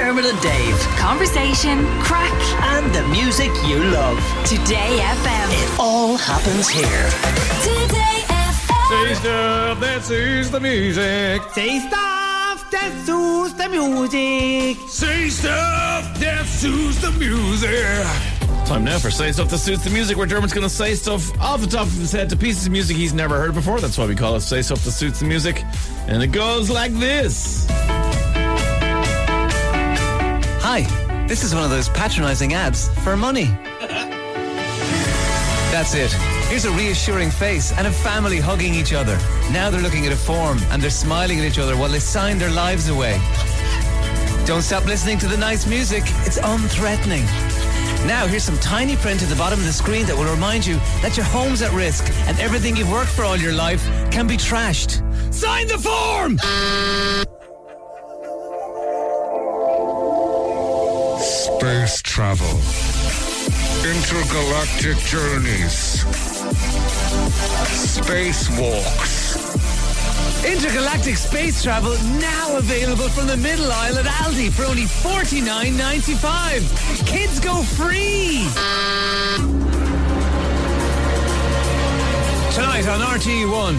Dermot and Dave. Conversation, crack, And the music you love. Today FM. It all happens here. Today FM. Say stuff that suits the music. Say stuff that suits the music. Say stuff that suits the music. Time now for Say Stuff That Suits the Music, where Dermot's going to say stuff off the top of his head to pieces of music he's never heard before. That's why we call it Say Stuff That Suits the Music. And it goes like this. Hi, this is one of those patronizing ads for money. That's it. Here's a reassuring face and a family hugging each other. Now they're looking at a form and they're smiling at each other while they sign their lives away. Don't stop listening to the nice music. It's unthreatening. Now, here's some tiny print at the bottom of the screen that will remind you that your home's at risk and everything you've worked for all your life can be trashed. Sign the form! Space travel. Intergalactic journeys. Spacewalks. Intergalactic space travel now available from the middle aisle at Aldi for only $49.95. Kids go free! Tonight on RT1.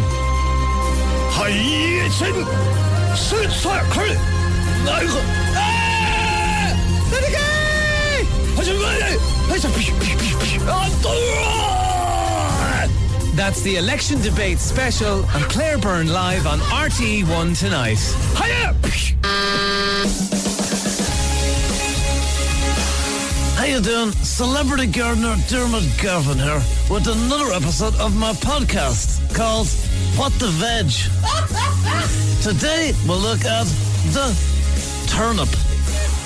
That's the election debate special and Claire Byrne live on RTE1 tonight. Hiya! How you doing? Celebrity gardener Diarmuid Gavin here with another episode of my podcast called What the Veg. Today we'll look at the turnip.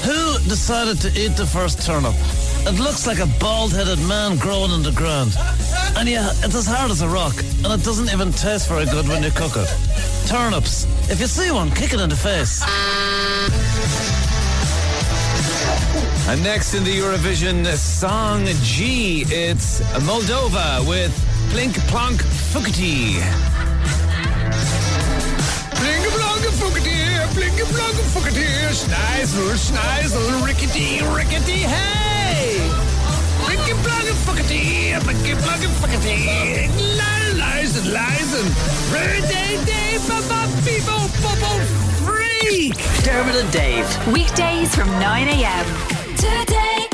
Who decided to eat the first turnip? It looks like a bald-headed man growing in the ground. And yeah, it's as hard as a rock, and it doesn't even taste very good when you cook it. Turnips. If you see one, kick it in the face. And next in the Eurovision Song G, it's Moldova with Plink Plonk Fukati. Blinka blonka fuckety, blinka blonka fuckety, schneisel, schneisel, rickety, rickety, hey! Blinka blonka fuckety, blinka blonka fuckety, leisen, leisen, day, day, ba ba beebo, bobo, freak! Dermot and Dave. Weekdays from 9 a.m. Today